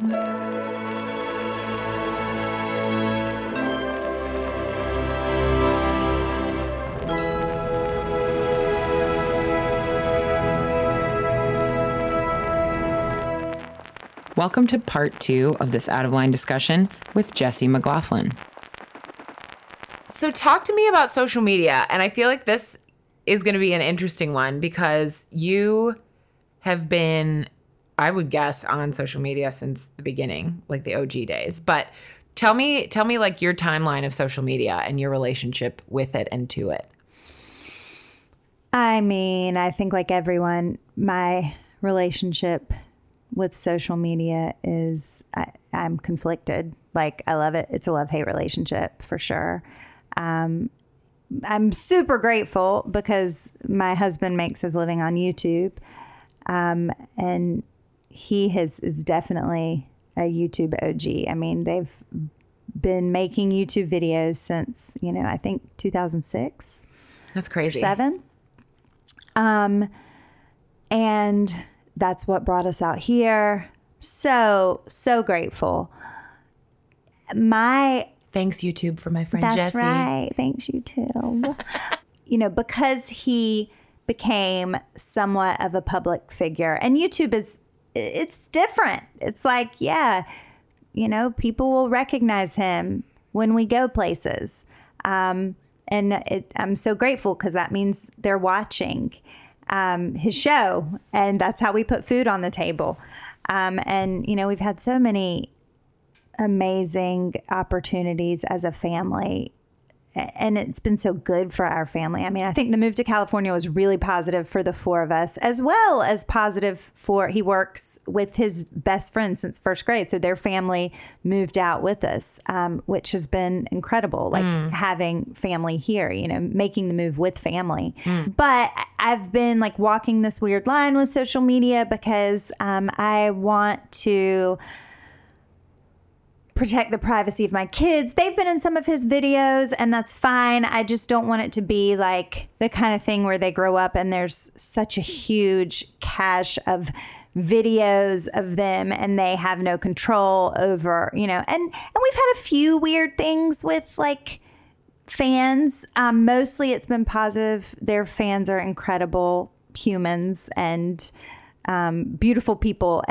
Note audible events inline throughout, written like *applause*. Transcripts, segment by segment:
Welcome to part two of this out of line discussion with Jessie McLaughlin. So, talk to me about social media. And I feel like this is going to be an interesting one because you have been, I would guess, on social media since the beginning, like the OG days. But tell me, tell me like your timeline of social media and your relationship with it and to it. I mean, I think like everyone, my relationship with social media is I, I'm conflicted. Like I love it. It's a love hate relationship for sure. Um, I'm super grateful because my husband makes his living on YouTube, um, and he has is definitely a YouTube OG. I mean, they've been making YouTube videos since you know I think 2006. That's crazy. Seven. Um, and that's what brought us out here. So, so grateful. My Thanks, YouTube, for my friend that's Jessie. right. Thanks, YouTube. *laughs* you know, because he became somewhat of a public figure, and YouTube is it's different. It's like, yeah, you know, people will recognize him when we go places. Um, and it, I'm so grateful because that means they're watching um, his show, and that's how we put food on the table. Um, and you know, we've had so many amazing opportunities as a family and it's been so good for our family. I mean, I think the move to California was really positive for the four of us, as well as positive for he works with his best friend since first grade. So their family moved out with us, um, which has been incredible. Like mm. having family here, you know, making the move with family. Mm. But I've been like walking this weird line with social media because um, I want to protect the privacy of my kids. They've been in some of his videos, and that's fine. I just don't want it to be like the kind of thing where they grow up and there's such a huge cache of videos of them and they have no control over, you know. And and we've had a few weird things with like fans. Um, mostly it's been positive. Their fans are incredible humans and um, beautiful people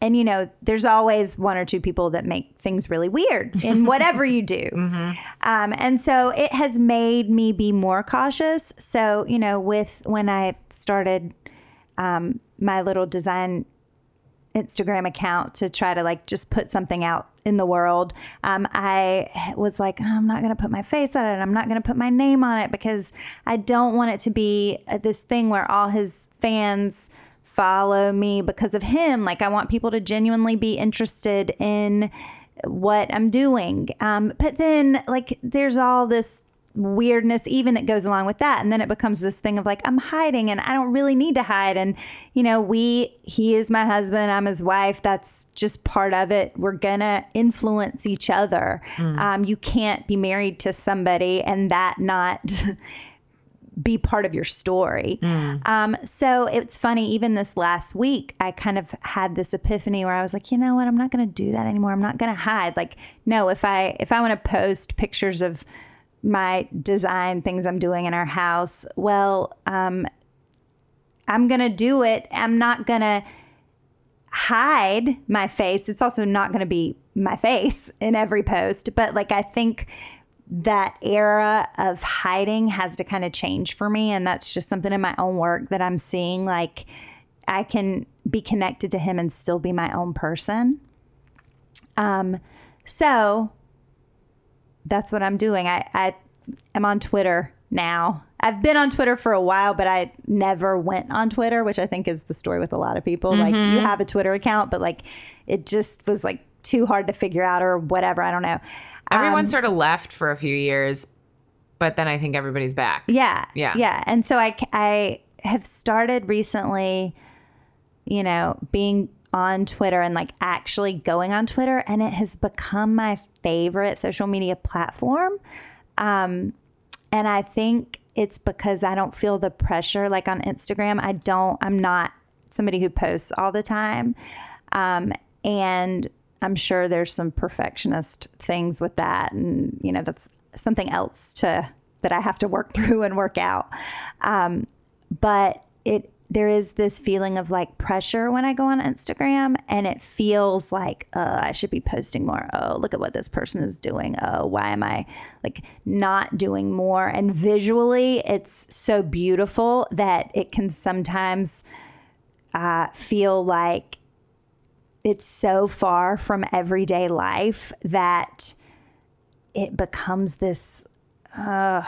and you know there's always one or two people that make things really weird in *laughs* whatever you do. Mm-hmm. um, and so it has made me be more cautious. So you know with when i started um, my little design instagram account to try to like just put something out in the world um, i was like oh, i'm not going to put my face on it. I'm not going to put my name on it because i don't want it to be this thing where all his fans follow me because of him. Like, I want people to genuinely be interested in what I'm doing. Um, but then, like, there's all this weirdness even that goes along with that and then it becomes this thing of like i'm hiding and i don't really need to hide and you know we he is my husband i'm his wife that's just part of it we're gonna influence each other mm. um, you can't be married to somebody and that not *laughs* be part of your story. Mm. Um, so it's funny, even this last week, I kind of had this epiphany where I was like, you know what, I'm not going to do that anymore. I'm not going to hide. Like, no, if I if I want to post pictures of my design things I'm doing in our house, well, um, I'm going to do it. I'm not going to hide my face. It's also not going to be my face in every post, but like I think that era of hiding has to kind of change for me. And that's just something in my own work that I'm seeing. Like, I can be connected to him and still be my own person. Um, so that's what I'm doing. I, I am on Twitter now. I've been on Twitter for a while, but I never went on Twitter, which I think is the story with a lot of people. Mm-hmm. Like you mm-hmm. have a Twitter account, but like it just was like too hard to figure out or whatever. I don't know. Everyone um, sort of left for a few years, but then I think everybody's back. Yeah. Yeah. Yeah. And so I, I have started recently, you know, being on Twitter and like actually going on Twitter, and it has become my favorite social media platform. Um, and I think it's because I don't feel the pressure like on Instagram. I don't, I'm not somebody who posts all the time. Um, and I'm sure there's some perfectionist things with that. And, you know, that's something else to that I have to work *laughs* through and work out. Um, but it there is this feeling of like pressure when I go on Instagram, and it feels like uh, I should be posting more. Oh, look at what this person is doing. Oh, why am I like not doing more? And visually, it's so beautiful that it can sometimes uh, feel like it's so far from everyday life that it becomes this. Uh,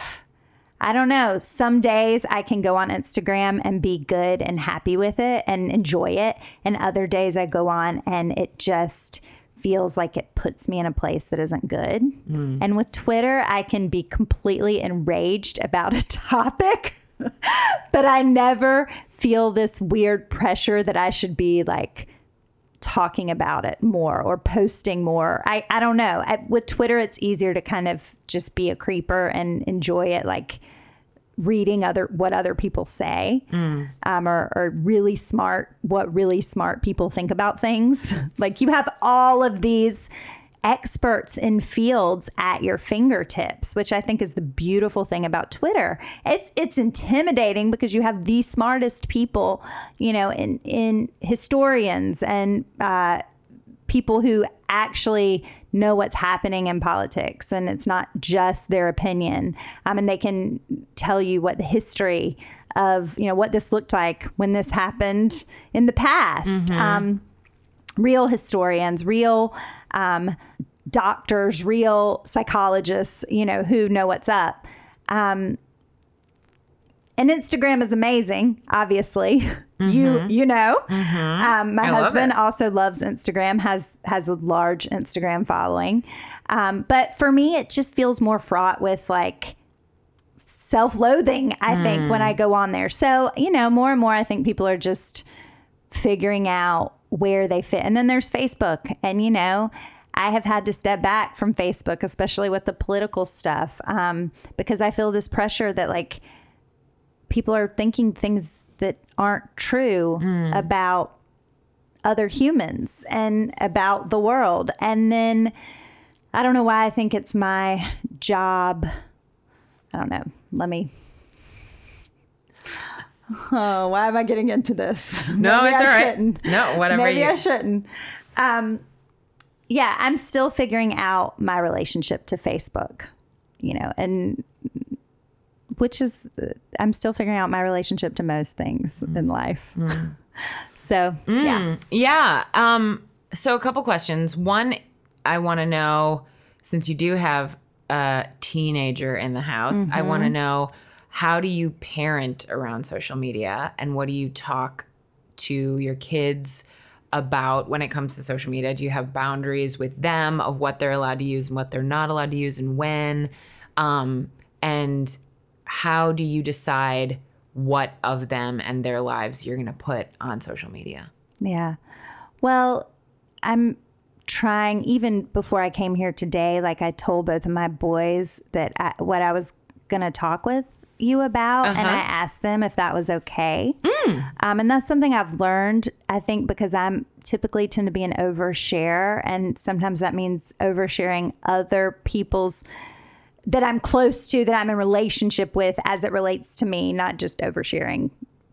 I don't know. Some days I can go on Instagram and be good and happy with it and enjoy it. And other days I go on and it just feels like it puts me in a place that isn't good. Mm. And with Twitter, I can be completely enraged about a *laughs* topic, but I never feel this weird pressure that I should be like talking about it more or posting more. I, I don't know. I, with Twitter, it's easier to kind of just be a creeper and enjoy it like reading other what other people say mm. um, or, or really smart what really smart people think about things *laughs* like you have all of these experts in fields at your fingertips, which I think is the beautiful thing about Twitter. It's it's intimidating because you have the smartest people, you know, in in historians and uh, people who actually know what's happening in politics and it's not just their opinion um, and they can tell you what the history of you know what this looked like when this happened in the past mm-hmm. um, real historians real um, doctors, real psychologists, you know, who know what's up. Um, and Instagram is amazing, obviously. *laughs* Mm-hmm. You you know, mm-hmm. um, my I husband also loves Instagram. has has a large Instagram following, um, but for me, it just feels more fraught with like self-loathing. I mm. think when mm. I go on there, so you know, more and more, I think people are just figuring out where they fit. And then there's Facebook, and you know, I have had to step back from Facebook, especially with the political stuff, um, because I feel this pressure that like people are thinking things that aren't true mm. about other humans and about the world. And then I don't know why I think it's my job. I don't know. Let me. Oh, why am I getting into this? *laughs* No, it's I all right. Shouldn't. No, whatever. Maybe you... I shouldn't. Um, yeah, I'm still figuring out my relationship to Facebook, you know, and which is, I'm still figuring out my relationship to most things mm. in life. Mm. *laughs* so, mm. yeah. Yeah. Um, so, a couple questions. One, I want to know since you do have a teenager in the house, mm-hmm. I want to know how do you parent around social media and what do you talk to your kids? about when it comes to social media? Do you have boundaries with them of what they're allowed to use and what they're not allowed to use and when? Um, and how do you decide what of them and their lives you're going to put on social media? Yeah. Well, I'm trying even before I came here today like I told both of my boys that I, what I was going to talk with you about, uh-huh. and I asked them if that was okay. Mm. Um, and that's something I've learned, I think, because I'm typically tend to be an overshare, and sometimes that means oversharing other people's that I'm close to, that I'm in relationship with, as it relates to me, not just oversharing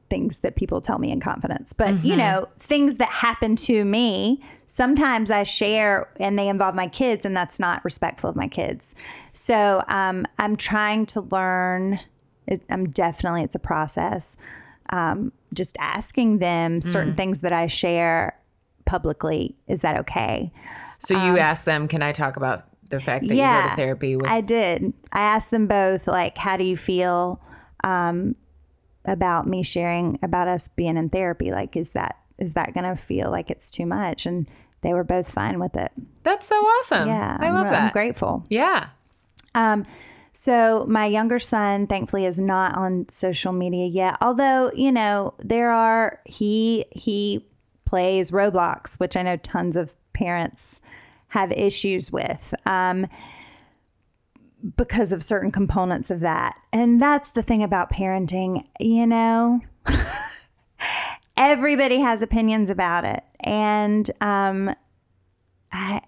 things that people tell me in confidence. But, mm-hmm. you know, things that happen to me, sometimes I share and they involve my kids, and that's not respectful of my kids. So um, I'm trying to learn it, I'm definitely, it's a process. Um, just asking them certain mm. things that I share publicly. Is that okay? So you um, ask them, can I talk about the fact that yeah, you go to therapy? With- I did. I asked them both, like, how do you feel um, about me sharing about us being in therapy? Like, is that is that going to feel like it's too much? And they were both fine with it. That's so awesome. Yeah, I love I'm, that. I'm grateful. Yeah. Um, so my younger son, thankfully, is not on social media yet. Although you know there are he he plays Roblox, which I know tons of parents have issues with. Um, because of certain components of that. And that's the thing about parenting, you know. *laughs* Everybody has opinions about it. And um, I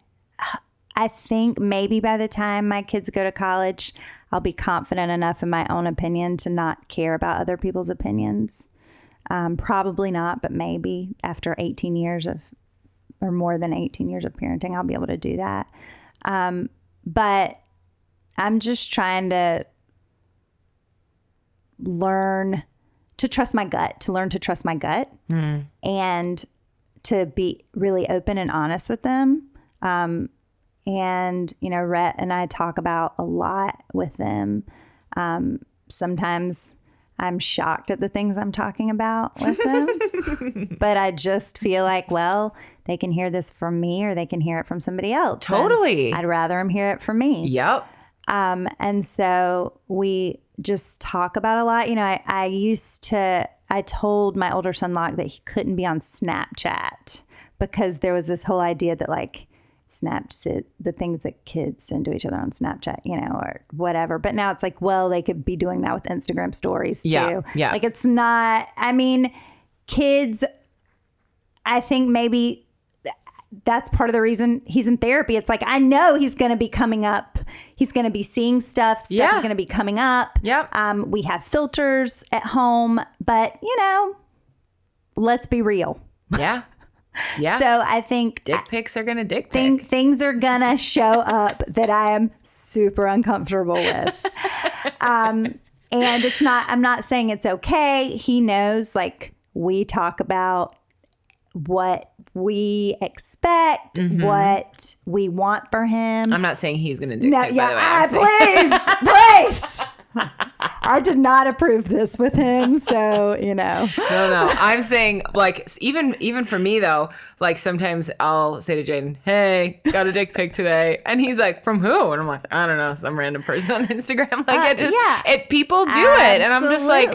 I think maybe by the time my kids go to college, I'll be confident enough in my own opinion to not care about other people's opinions. Um, probably not, but maybe after 18 years of, or more than 18 years of parenting, I'll be able to do that. Um, but I'm just trying to learn to trust my gut, to learn to trust my gut and to be really open and honest with them. Um, and, you know, Rhett and I talk about a lot with them. Um, sometimes I'm shocked at the things I'm talking about with them, *laughs* but I just feel like, well, they can hear this from me or they can hear it from somebody else. Totally. I'd rather them hear it from me. Yep. Um, and so we just talk about a lot. You know, I, I used to, I told my older son Locke that he couldn't be on Snapchat because there was this whole idea that like Snapchat, the things that kids send to each other on Snapchat, you know, or whatever. But now it's like, well, they could be doing that with Instagram stories too. Yeah, yeah. Like it's not, I mean, kids, I think maybe that's part of the reason he's in therapy. It's like I know he's going to be coming up. He's going to be seeing stuff. Stuff's Yeah. going to be coming up. Yep. Um, we have filters at home, but you know, let's be real. Yeah. *laughs* Yeah. So I think dick pics are gonna dick pic. things are gonna show up that I am super uncomfortable with. *laughs* um, and it's not. I'm not saying it's okay. He knows. Like we talk about what we expect, what we want for him. I'm not saying he's gonna dick No, pic. by the way. yeah, saying- ah, please, *laughs* please. I did not approve this with him, so you know. no, no. I'm saying like even even for me though, like sometimes I'll say to Jaden, "Hey, got a dick pic today," and he's like, "From who?" And I'm like, "I don't know, some random person on *laughs* Instagram." Like Uh, it just yeah. it people do it, and I'm just like,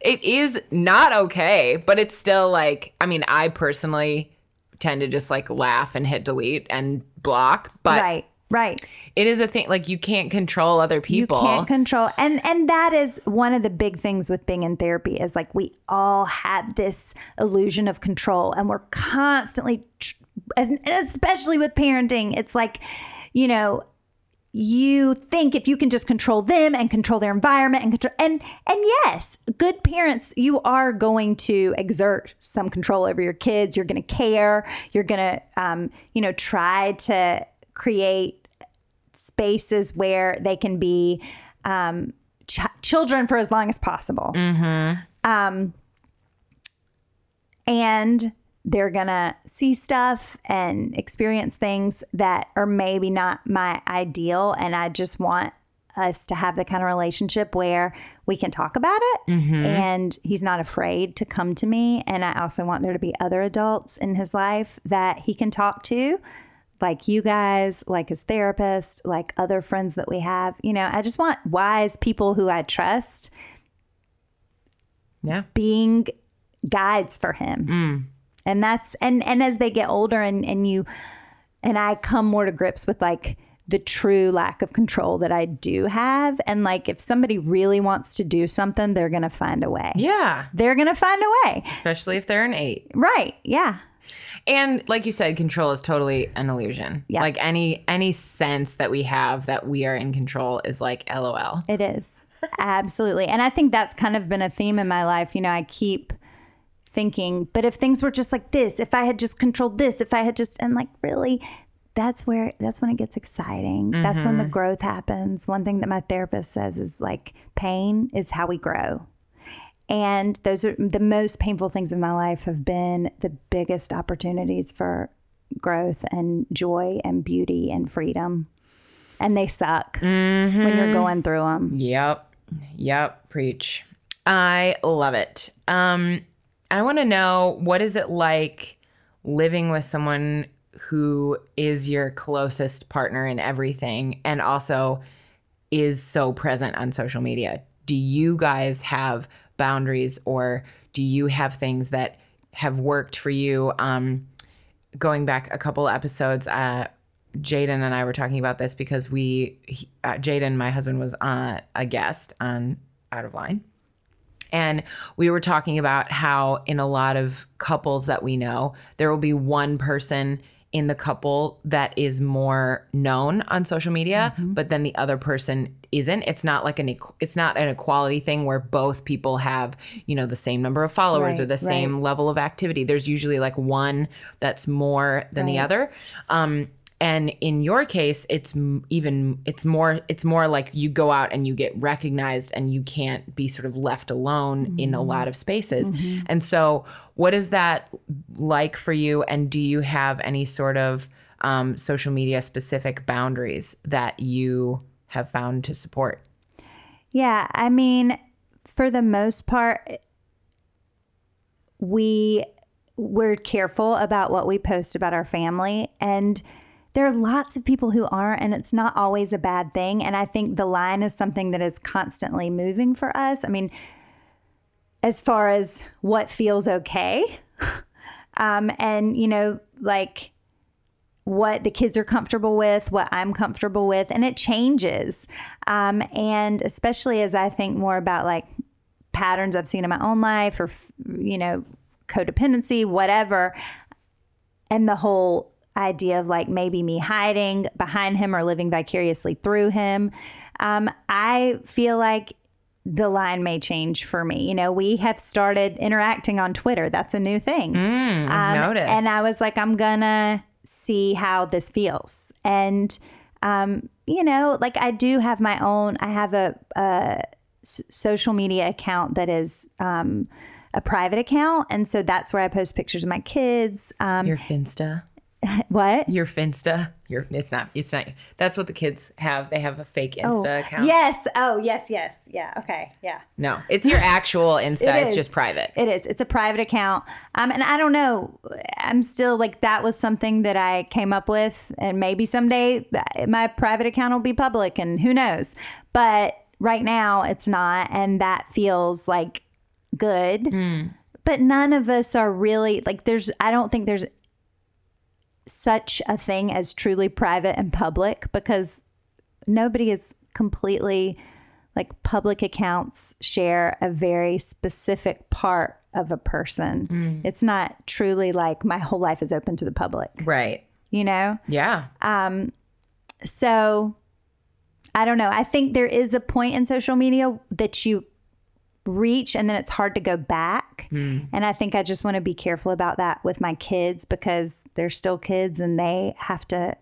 it is not okay, but it's still like I mean, I personally tend to just like laugh and hit delete and block, but right, right. it is a thing like you can't control other people. You can't control, and and that is one of the big things with being in therapy is like we all have this illusion of control, and we're constantly, and especially with parenting, it's like, you know. You think if you can just control them and control their environment and control and and yes, good parents, you are going to exert some control over your kids. You're going to care. You're going to, um, you know, try to create spaces where they can be um, ch- children for as long as possible. Um, and they're gonna see stuff and experience things that are maybe not my ideal. And I just want us to have the kind of relationship where we can talk about it and he's not afraid to come to me. And I also want there to be other adults in his life that he can talk to like you guys, like his therapist, like other friends that we have. You know, I just want wise people who I trust Yeah. being guides for him. Mm. And that's and and as they get older and and you and I come more to grips with like the true lack of control that I do have and like if somebody really wants to do something, they're going to find a way. Yeah. They're going to find a way. Especially if they're an eight. Right. Yeah. And like you said, control is totally an illusion. Yeah. Like any any sense that we have that we are in control is like LOL. It is. Absolutely. And I think that's kind of been a theme in my life. You know, I keep thinking, but if things were just like this, if I had just controlled this, if I had just, and like really, that's where, that's when it gets exciting. That's when the mm-hmm. growth happens. One thing that my therapist says is like pain is how we grow. And those are the most painful things in my life have been the biggest opportunities for growth and joy and beauty and freedom. And they suck when you're going through them. Yep. Yep. Preach. I love it. Um, I want to know what is it like living with someone who is your closest partner in everything and also is so present on social media. Do you guys have boundaries or do you have things that have worked for you? Um, going back a couple episodes, uh, Jaden and I were talking about this because we, he, uh, Jaden, my husband, was uh, a guest on Out of Line. And we were talking about how, in a lot of couples that we know, there will be one person in the couple that is more known on social media, Mm-hmm. but then the other person isn't. It's not like an it's not an equality thing where both people have, you know, the same number of followers or Right, the same level of activity. There's usually like one that's more than the other. Um and in your case it's even it's more it's more like you go out and you get recognized and you can't be sort of left alone in a lot of spaces and so what is that like for you and do you have any sort of um, social media specific boundaries that you have found to support? Yeah, I mean, for the most part, we we're careful about what we post about our family and there are lots of people who aren't and it's not always a bad thing and i think the line is something that is constantly moving for us. I mean as far as what feels okay *laughs* um, and you know like what the kids are comfortable with, what I'm comfortable with, and it changes. Um, and especially as I think more about like patterns I've seen in my own life or, you know, codependency, whatever, and the whole idea of like maybe me hiding behind him or living vicariously through him. Um, I feel like the line may change for me. You know, we have started interacting on Twitter. That's a new thing. Um, noticed. And I was like, I'm gonna see how this feels. And um, you know, like I do have my own. I have a, a s- social media account that is um, a private account, and so that's where I post pictures of my kids. Um, your finsta *laughs* what? your finsta your it's not it's not that's what the kids have they have a fake insta account Yes. Oh, yes, yes. Yeah. Okay. Yeah. no it's your *laughs* actual insta It it's is. just private It is. It's a private account. Um, and I don't know. I'm still like that was something that I came up with, and maybe someday my private account will be public, and who knows. But right now, it's not, and that feels like good. But none of us are really like. There's. I don't think there's such a thing as truly private and public because nobody is completely like public accounts share a very specific part of a person. It's not truly like my whole life is open to the public, right you know? yeah Um So I don't know. I think there is a point in social media that you reach and then it's hard to go back. Hmm. And I think I just want to be careful about that with my kids because they're still kids and they have to,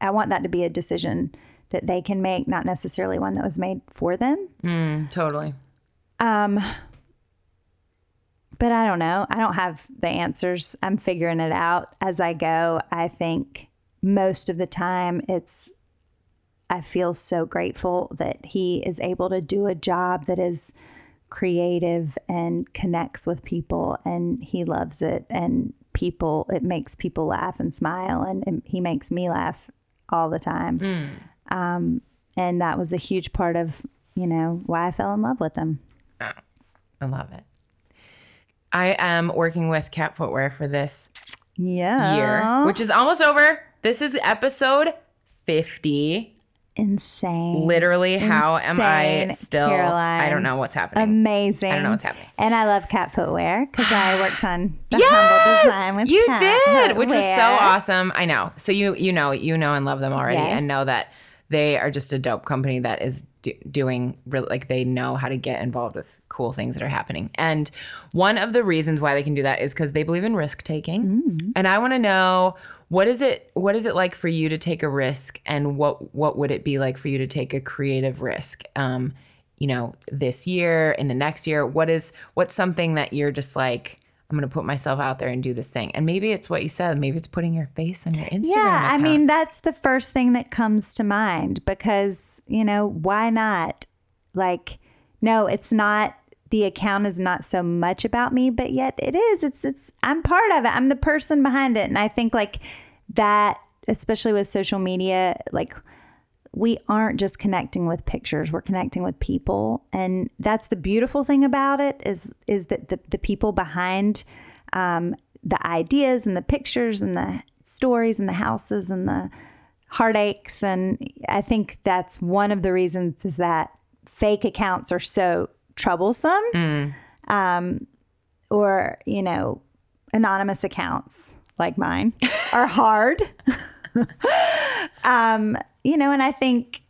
I want that to be a decision that they can make, not necessarily one that was made for them. Hmm, totally um, but I don't know. I don't have the answers. I'm figuring it out as I go. I think most of the time it's I feel so grateful that he is able to do a job that is creative and connects with people and he loves it and people it makes people laugh and smile and, and he makes me laugh all the time. Um, and that was a huge part of, you know, why I fell in love with him. i love it i am working with cat footwear for this Yeah. year which is almost over this is episode 50 insane. literally how am i still Caroline. i don't know what's happening Amazing. I don't know what's happening. And I love cat footwear because I *gasps* worked on the humble design with you cat did, which was so awesome. I know. So you you know you know and love them already, Yes. and know that they are just a dope company that is do, doing really like they know how to get involved with cool things that are happening. And one of the reasons why they can do that is because they believe in risk taking. Mm. And I want to know what is it what is it like for you to take a risk, and what what would it be like for you to take a creative risk? Um, you know, this year, in the next year, what is what's something that you're just like, I'm gonna put myself out there and do this thing. And maybe it's what you said, maybe it's putting your face on your Instagram. Yeah, I mean, that's the first thing that comes to mind because, you know, why not? Like, no, it's not the account is not so much about me, but yet it is. It's it's I'm part of it. I'm the person behind it. And I think like that, especially with social media, like we aren't just connecting with pictures we're connecting with people. And that's the beautiful thing about it is is that the, the people behind um, the ideas and the pictures and the stories and the houses and the heartaches. And i think that's one of the reasons is that fake accounts are so troublesome. Um, or you know anonymous accounts like mine, are hard. *laughs* um, you know, and I think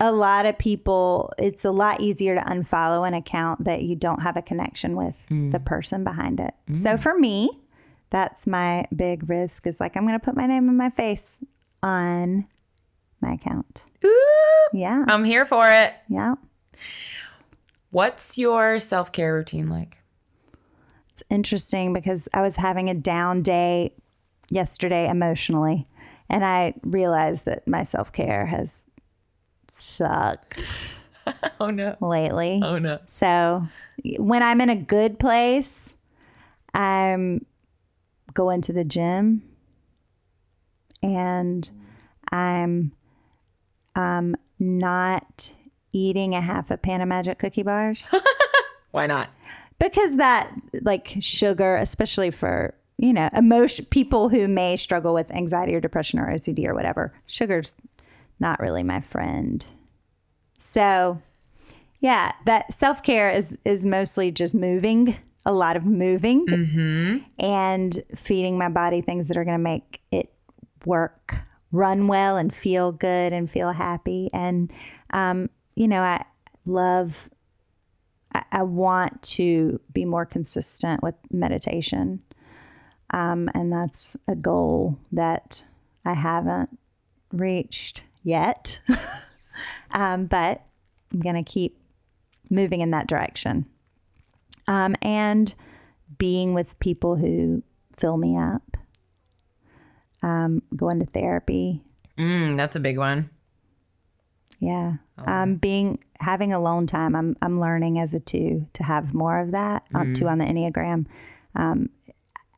a lot of people, it's a lot easier to unfollow an account that you don't have a connection with the person behind it. So for me, that's my big risk is like, I'm going to put my name and my face on my account. Yeah. I'm here for it. Yeah. What's your self care routine like? It's interesting because I was having a down day yesterday emotionally, and I realized that my self care has sucked *laughs* Oh no. lately. Oh no. So when I'm in a good place, I'm going to the gym and I'm um not eating a half a pan of magic cookie bars. *laughs* Why not? Because that like sugar especially for you know emotion people who may struggle with anxiety or depression or ocd or whatever sugar's not really my friend. So yeah that self-care is is mostly just moving a lot of moving and feeding my body things that are going to make it work run well and feel good and feel happy. And um, you know i love I, I want to be more consistent with meditation. Um, and that's a goal that I haven't reached yet. *laughs* um, but I'm going to keep moving in that direction. Um, and being with people who fill me up, um, going to therapy. Mm, that's a big one. Yeah. Um, being having alone time. I'm I'm learning as a two to have more of that. Uh, two on the Enneagram. Um,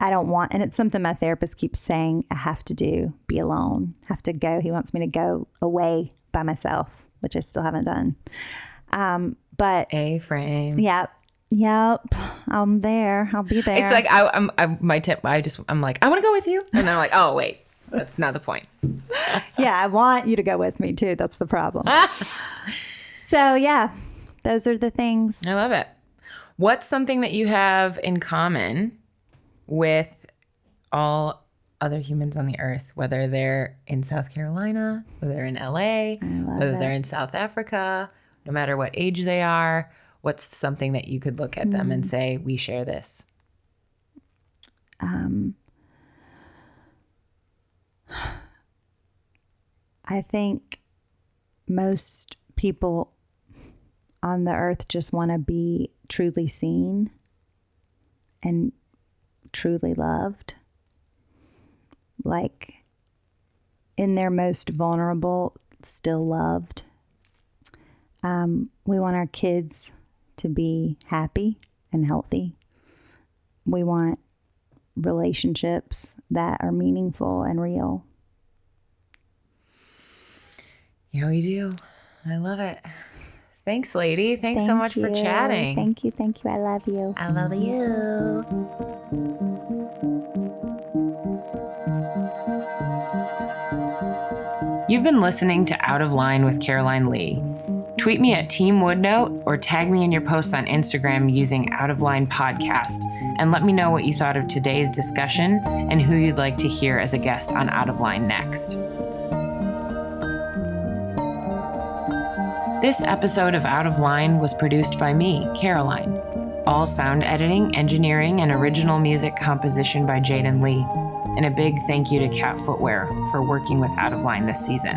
I don't want, and it's something my therapist keeps saying I have to do. Be alone. Have to go. He wants me to go away by myself, which I still haven't done. Um, but A frame. yep, yep. I'm there. I'll be there. It's like I, I'm, I, my tip. I just, I'm like, I want to go with you, and then I'm like, oh wait, that's not the point. *laughs* yeah, I want you to go with me too. That's the problem. *laughs* so yeah, those are the things. I love it. What's something that you have in common with all other humans on the earth, whether they're in South Carolina, whether they're in LA, whether they're in South Africa, no matter what age they are? What's something that you could look at them and mm. say, we share this? Um, I think most people on the earth just want to be truly seen and truly loved. Like in their most vulnerable, still loved. Um, we want our kids to be happy and healthy. We want relationships that are meaningful and real. Yeah, we do. I love it. Thanks, lady. Thanks so Thank much for chatting. Thank you. Thank you. I love you. I love you. You've been listening to Out of Line with Caroline Lee. Tweet me at Team Woodnote or tag me in your posts on Instagram using Out of Line Podcast and let me know what you thought of today's discussion and who you'd like to hear as a guest on Out of Line next. This episode of Out of Line was produced by me, Caroline. All sound editing, engineering, and original music composition by Jaden Lee. And a big thank you to Cat Footwear for working with Out of Line this season.